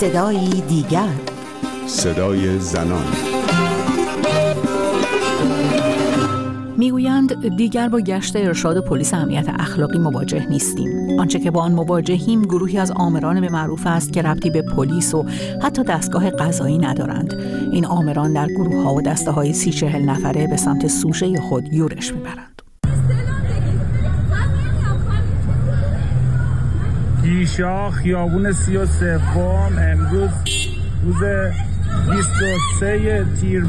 صدایی دیگر. صدای زنان. می‌گویند دیگر با گشت ارشاد پلیس امنیت اخلاقی مواجه نیستیم. آنچه که با آن مواجهیم گروهی از آمران به معروف است که ربطی به پلیس و حتی دستگاه قضایی ندارند. این آمران در گروه ها و دسته های سی چهل نفره به سمت سوژه خود یورش می‌برند. گیشا خیابون سی و سوم. امروز روز 23 تیر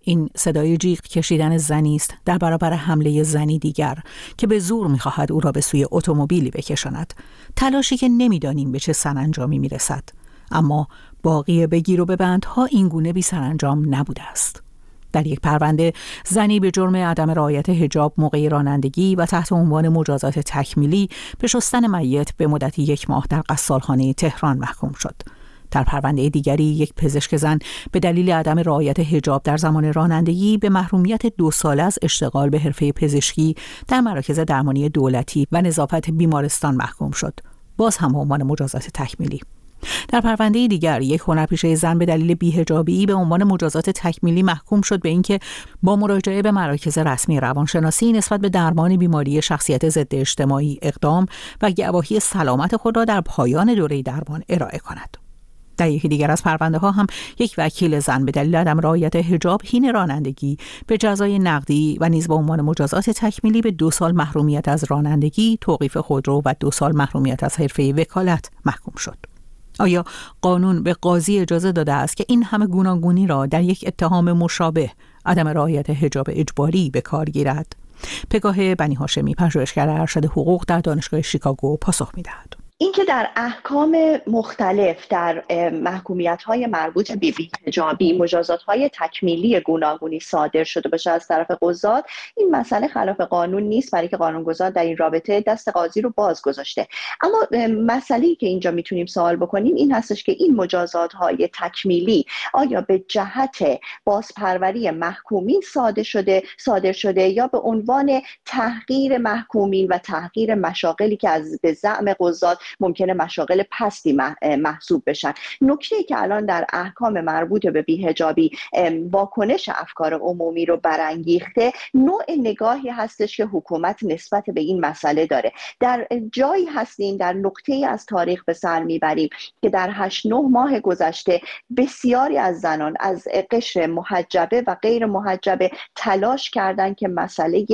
این صدای جیغ کشیدن زنی است در برابر حمله زنی دیگر که به زور می‌خواهد او را به سوی اتومبیلی بکشاند. تلاشی که نمی‌دانیم به چه سرانجامی می‌رسد. اما باقی بگیر و ببندها این گونه بی سرانجام نبوده است. در یک پرونده زنی به جرم عدم رعایت حجاب موقع رانندگی و تحت عنوان مجازات تکمیلی به شستن میت به مدت یک ماه در قصالخانه تهران محکوم شد. در پرونده دیگری یک پزشک زن به دلیل عدم رعایت حجاب در زمان رانندگی به محرومیت دو ساله از اشتغال به حرفه پزشکی در مراکز درمانی دولتی و نظافت بیمارستان محکوم شد. باز هم عنوان مجازات تکمیلی. در پرونده دیگر یک هنرپیشه زن به دلیل بیهجابی به عنوان مجازات تکمیلی محکوم شد به اینکه با مراجعه به مراکز رسمی روانشناسی نسبت به درمان بیماری شخصیت ضد اجتماعی اقدام و گواهی سلامت خود را در پایان دوره درمان ارائه کند. در یکی دیگر از پرونده ها هم یک وکیل زن به دلیل عدم رعایت حجاب حین رانندگی به جزای نقدی و نیز به عنوان مجازات تکمیلی به دو سال محرومیت از رانندگی، توقیف خودرو و دو سال محرومیت از حرفه وکالت محکوم شد. آیا قانون به قاضی اجازه داده است که این همه گوناگونی را در یک اتهام مشابه عدم رعایت حجاب اجباری به کار گیرد؟ پگاه بنی هاشمی پژوهشگر ارشد حقوق در دانشگاه شیکاگو پاسخ می‌دهد. اینکه در احکام مختلف در محکومیت های مربوط به بیهجابی مجازات های تکمیلی گوناگونی صادر شده باشه از طرف قضات این مسئله خلاف قانون نیست برای که قانونگذار در این رابطه دست قاضی رو باز گذاشته. اما مسئله که اینجا می‌تونیم سوال بکنیم این هستش که این مجازات های تکمیلی آیا به جهت بازپروری محکومین صادر شده صادر شده یا به عنوان تحقیر محکومین و تحقیر مشاقلی که از به زعم قضات ممکنه مشاغل پستی محسوب بشن. نکته که الان در احکام مربوط به بیهجابی واکنش افکار عمومی رو برانگیخته نوع نگاهی هستش که حکومت نسبت به این مسئله داره. در جایی هستیم در نقطه از تاریخ به سر می‌بریم که در هشت نه ماه گذشته بسیاری از زنان از قشر محجبه و غیر محجبه تلاش کردن که مسئله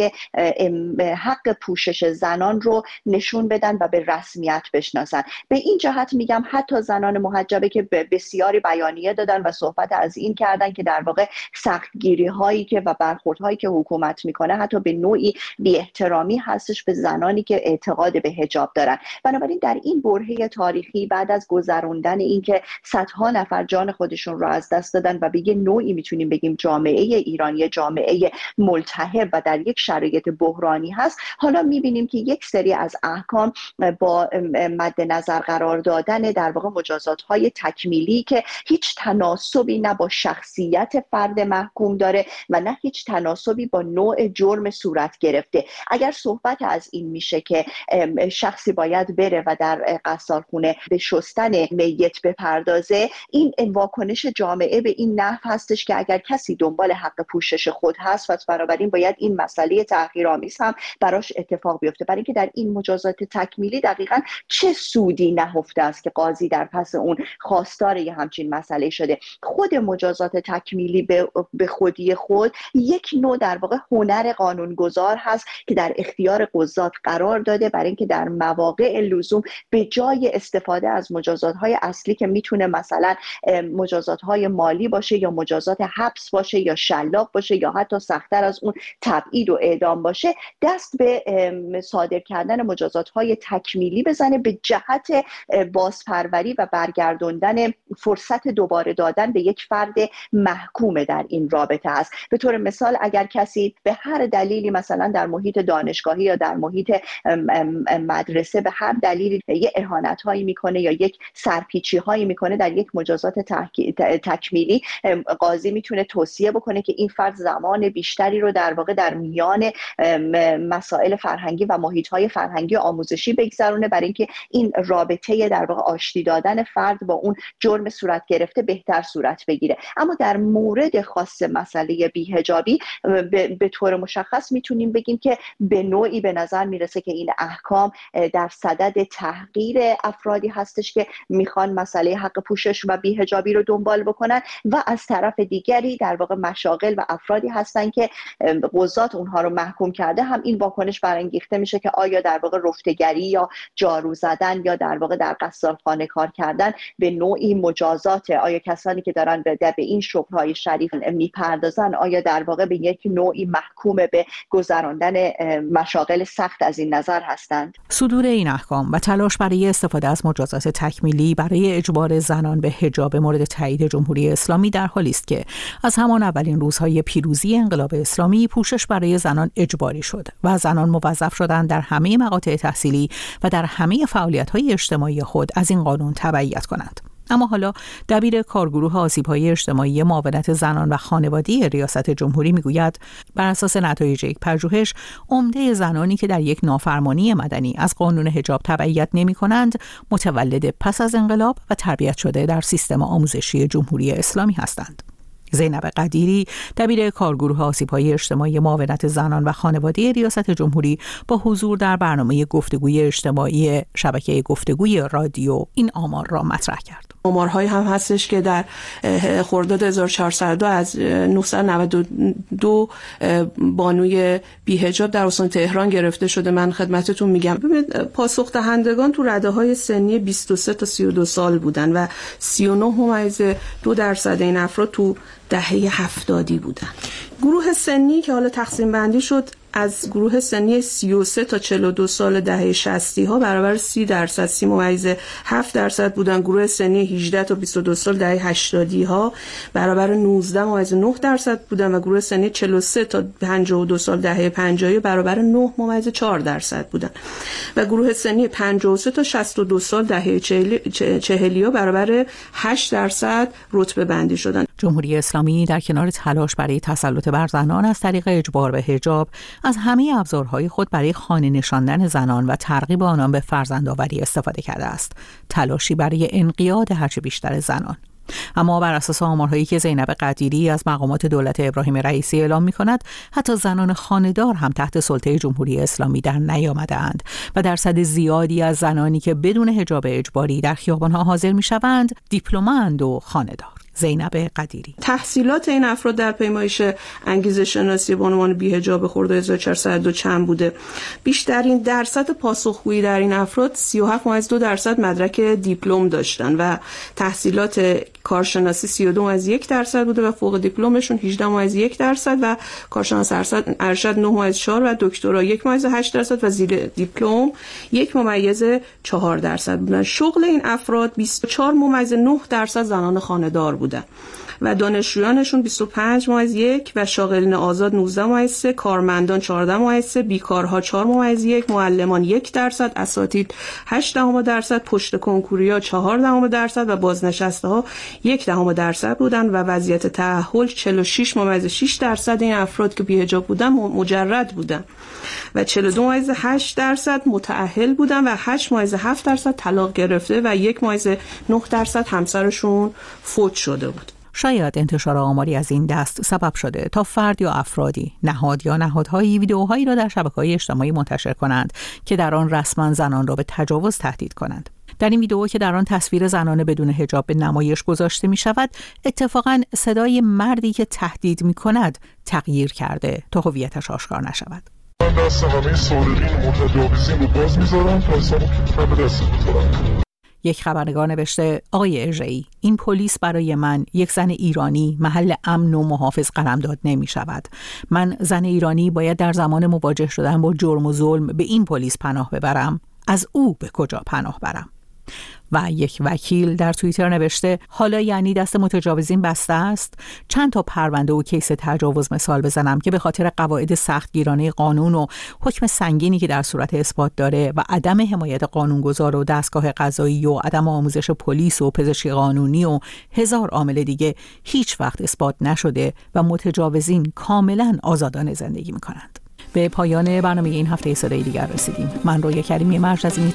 حق پوشش زنان رو نشون بدن و به رسمیت بشناسن. به این جهت میگم حتی زنان محجبه که بسیاری بیانیه دادن و صحبت از این کردن که در واقع سختگیری هایی که و برخورد هایی که حکومت می‌کنه حتی به نوعی بی احترامی هستش به زنانی که اعتقاد به حجاب دارن. بنابراین در این برهه تاریخی بعد از گذروندن اینکه صدها نفر جان خودشون رو از دست دادن و به نوعی می‌تونیم بگیم جامعه ایرانی جامعه ملتهب و در یک شرایط بحرانی هست حالا می‌بینیم که یک سری از احکام با مد نظر قرار دادن در واقع مجازات های تکمیلی که هیچ تناسبی نه با شخصیت فرد محکوم داره و نه هیچ تناسبی با نوع جرم صورت گرفته. اگر صحبت از این میشه که شخصی باید بره و در خونه به شستن میت بپردازه این واکنش جامعه به این نحو هستش که اگر کسی دنبال حق پوشش خود هست پس بنابراین باید این مسئله تحقیرآمیز هم براش اتفاق بیفته. برای اینکه در این مجازات تکمیلی دقیقا چه سودی نهفته است که قاضی در پس اون خواستار یه همچین مسئله شده؟ خود مجازات تکمیلی به خودی خود یک نوع در واقع هنر قانونگذار هست که در اختیار قضات قرار داده برای اینکه در مواقع لزوم به جای استفاده از مجازات های اصلی که می‌تونه مثلا مجازات های مالی باشه یا مجازات حبس باشه یا شلاق باشه یا حتی سختتر از اون تبعید و اعدام باشه دست به صادر کردن مجازات های تکمیلی بزنه به جهت بازپروری و برگردوندن فرصت دوباره دادن به یک فرد محکوم در این رابطه است. به طور مثال اگر کسی به هر دلیلی مثلا در محیط دانشگاهی یا در محیط مدرسه به هر دلیلی یه اهانت هایی می‌کنه یا یک سرپیچی هایی می‌کنه در یک مجازات تکمیلی قاضی می‌تونه توصیه بکنه که این فرد زمان بیشتری رو در واقع در میان مسائل فرهنگی و محیط های فرهنگی آموزشی بگذرونه برای اینکه این رابطه در واقع آشتی دادن فرد با اون جرم صورت گرفته بهتر صورت بگیره. اما در مورد خاص مسئله بیهجابی به طور مشخص می‌تونیم بگیم که به نوعی به نظر می‌رسه که این احکام در صدد تحقیر افرادی هستش که می‌خوان مسئله حق پوشش و بیهجابی رو دنبال بکنن و از طرف دیگری در واقع مشاغل و افرادی هستن که قضات اونها رو محکوم کرده هم این واکنش برانگیخته میشه که آیا در واقع رفتگری یا جارو زدن یا در واقع در خانه کار کردن به نوعی مجازات آیا کسانی که دارن به, به این شغلهای شریف می‌پردازن آیا در واقع به یک نوعی محکوم به گذراندن مشاغل سخت از این نظر هستند؟ صدور این احکام و تلاش برای استفاده از مجازات تکمیلی برای اجبار زنان به حجاب مورد تایید جمهوری اسلامی در حالی است که از همان اولین روزهای پیروزی انقلاب اسلامی پوشش برای زنان اجباری شد و زنان موظف شدند در همه مقاطع تحصیلی و در همه فعالیت های اجتماعی خود از این قانون تبعیت کنند. اما حالا دبیر کارگروه های اجتماعی معاونت زنان و خانوادی ریاست جمهوری می‌گوید بر اساس نتایج یک پژوهش عمده زنانی که در یک نافرمانی مدنی از قانون حجاب تبعیت نمی کنند متولد پس از انقلاب و تربیت شده در سیستم آموزشی جمهوری اسلامی هستند. زینب قدیری دبیر کارگروه آسیب‌های اجتماعی معاونت زنان و خانواده ریاست جمهوری با حضور در برنامه گفتگوی اجتماعی شبکه گفتگوی رادیو این آمار را مطرح کرد. آمارهایی هم هستش که در خرداد 1402 از 992 بانوی بیهجاب در استان تهران گرفته شده من خدمتتون میگم پاسخ دهندگان تو رده های سنی 23 تا 32 سال بودن و 39 ممیز دو درصد این افراد تو دهه هفتادی بودن. گروه سنی که حالا تقسیم بندی شد از گروه سنی 33 تا 42 سال دهه 60 ها برابر 30 درصد 30 ممیز 7 درصد بودن. گروه سنی 18 تا 22 سال دهه 80 ها برابر 19 ممیز 9 درصد بودن و گروه سنی 43 تا 52 سال دهه 50 برابر 9 ممیز 4 درصد بودن. و گروه سنی 53 تا 62 سال دهه 40 ها برابر 8 درصد رتبه بندی شدن. جمهوری اسلامی در کنار تلاش برای تسلط بر زنان از طریق اجبار به حجاب از همه ابزارهای خود برای خانه نشاندن زنان و ترغیب آنان به فرزندآوری استفاده کرده است. تلاشی برای انقیاد هرچه بیشتر زنان. اما بر اساس آمارهایی که زینب قدیری از مقامات دولت ابراهیم رئیسی اعلام می کند حتی زنان خانهدار هم تحت سلطه جمهوری اسلامی در نیامدهاند و درصد زیادی از زنانی که بدون حجاب اجباری در خیابانها حاضر می شوند دیپلماند و خانهدار زینب قدیری. تحصیلات این افراد در پیمایش انگیزه شناسی به عنوان بیهجاب خورده 1402 چند بوده. بیشترین درصد پاسخگویی در این افراد 37 دو درصد مدرک دیپلم داشتن و تحصیلات کارشناسی 32 از یک درصد بوده و فوق دیپلمشون 18 از یک درصد و کارشناس ارشد 9 از 4 و دکترا یک از 8 درصد و زیر دیپلم یک ممیز 4 درصد بودن. شغل این افراد 24 ممیز 9 درصد زنان خانه‌دار بودن و دانشجویانشون 25 ممیز یک و شاغلین آزاد 19 ممیز 3 کارمندان 14 ممیز 3 بیکارها 4 ممیز یک معلمان یک درصد اساتید 8 دهم درصد پشت کنکوریا 4 دهم درصد و بازنشسته ها یک دهم درصد بودن و وضعیت تأهل 46 ممیز 6 درصد این افراد که بیهجاب بودن مجرد بودن. و 42 ممیز 8 درصد متأهل بودن و 8 ممیز 7 درصد طلاق گرفته و یک ممیز 9 درصد همسرشون فوت شده بود. شاید انتشار آماری از این دست سبب شده تا فرد یا افرادی نهاد یا نهادهایی ویدئوهایی را در شبکه های اجتماعی منتشر کنند که در آن رسما زنان را به تجاوز تهدید کنند. در این ویدئو که در آن تصویر زنانه بدون حجاب به نمایش گذاشته می شود اتفاقا صدای مردی که تهدید می کند تغییر کرده تا هویتش آشکار نشود. یک خبرنگار نوشته آقای ارژه‌ای این پلیس برای من یک زن ایرانی محل امن و محافظ قلمداد نمی شود من زن ایرانی باید در زمان مواجه شدن با جرم و ظلم به این پلیس پناه ببرم. از او به کجا پناه برم؟ و یک وکیل در توییتر نوشته حالا یعنی دست متجاوزین بسته است چند تا پرونده و کیس تجاوز مثال بزنم که به خاطر قواعد سختگیرانه قانون و حکم سنگینی که در صورت اثبات داره و عدم حمایت قانونگذار و دستگاه قضایی و عدم آموزش پلیس و پزشکی قانونی و هزار عامل دیگه هیچ وقت اثبات نشده و متجاوزین کاملا آزادانه زندگی می کنند. به پایان برنامه این هفته صدای دیگر رسیدیم من روی کریمی مرج از این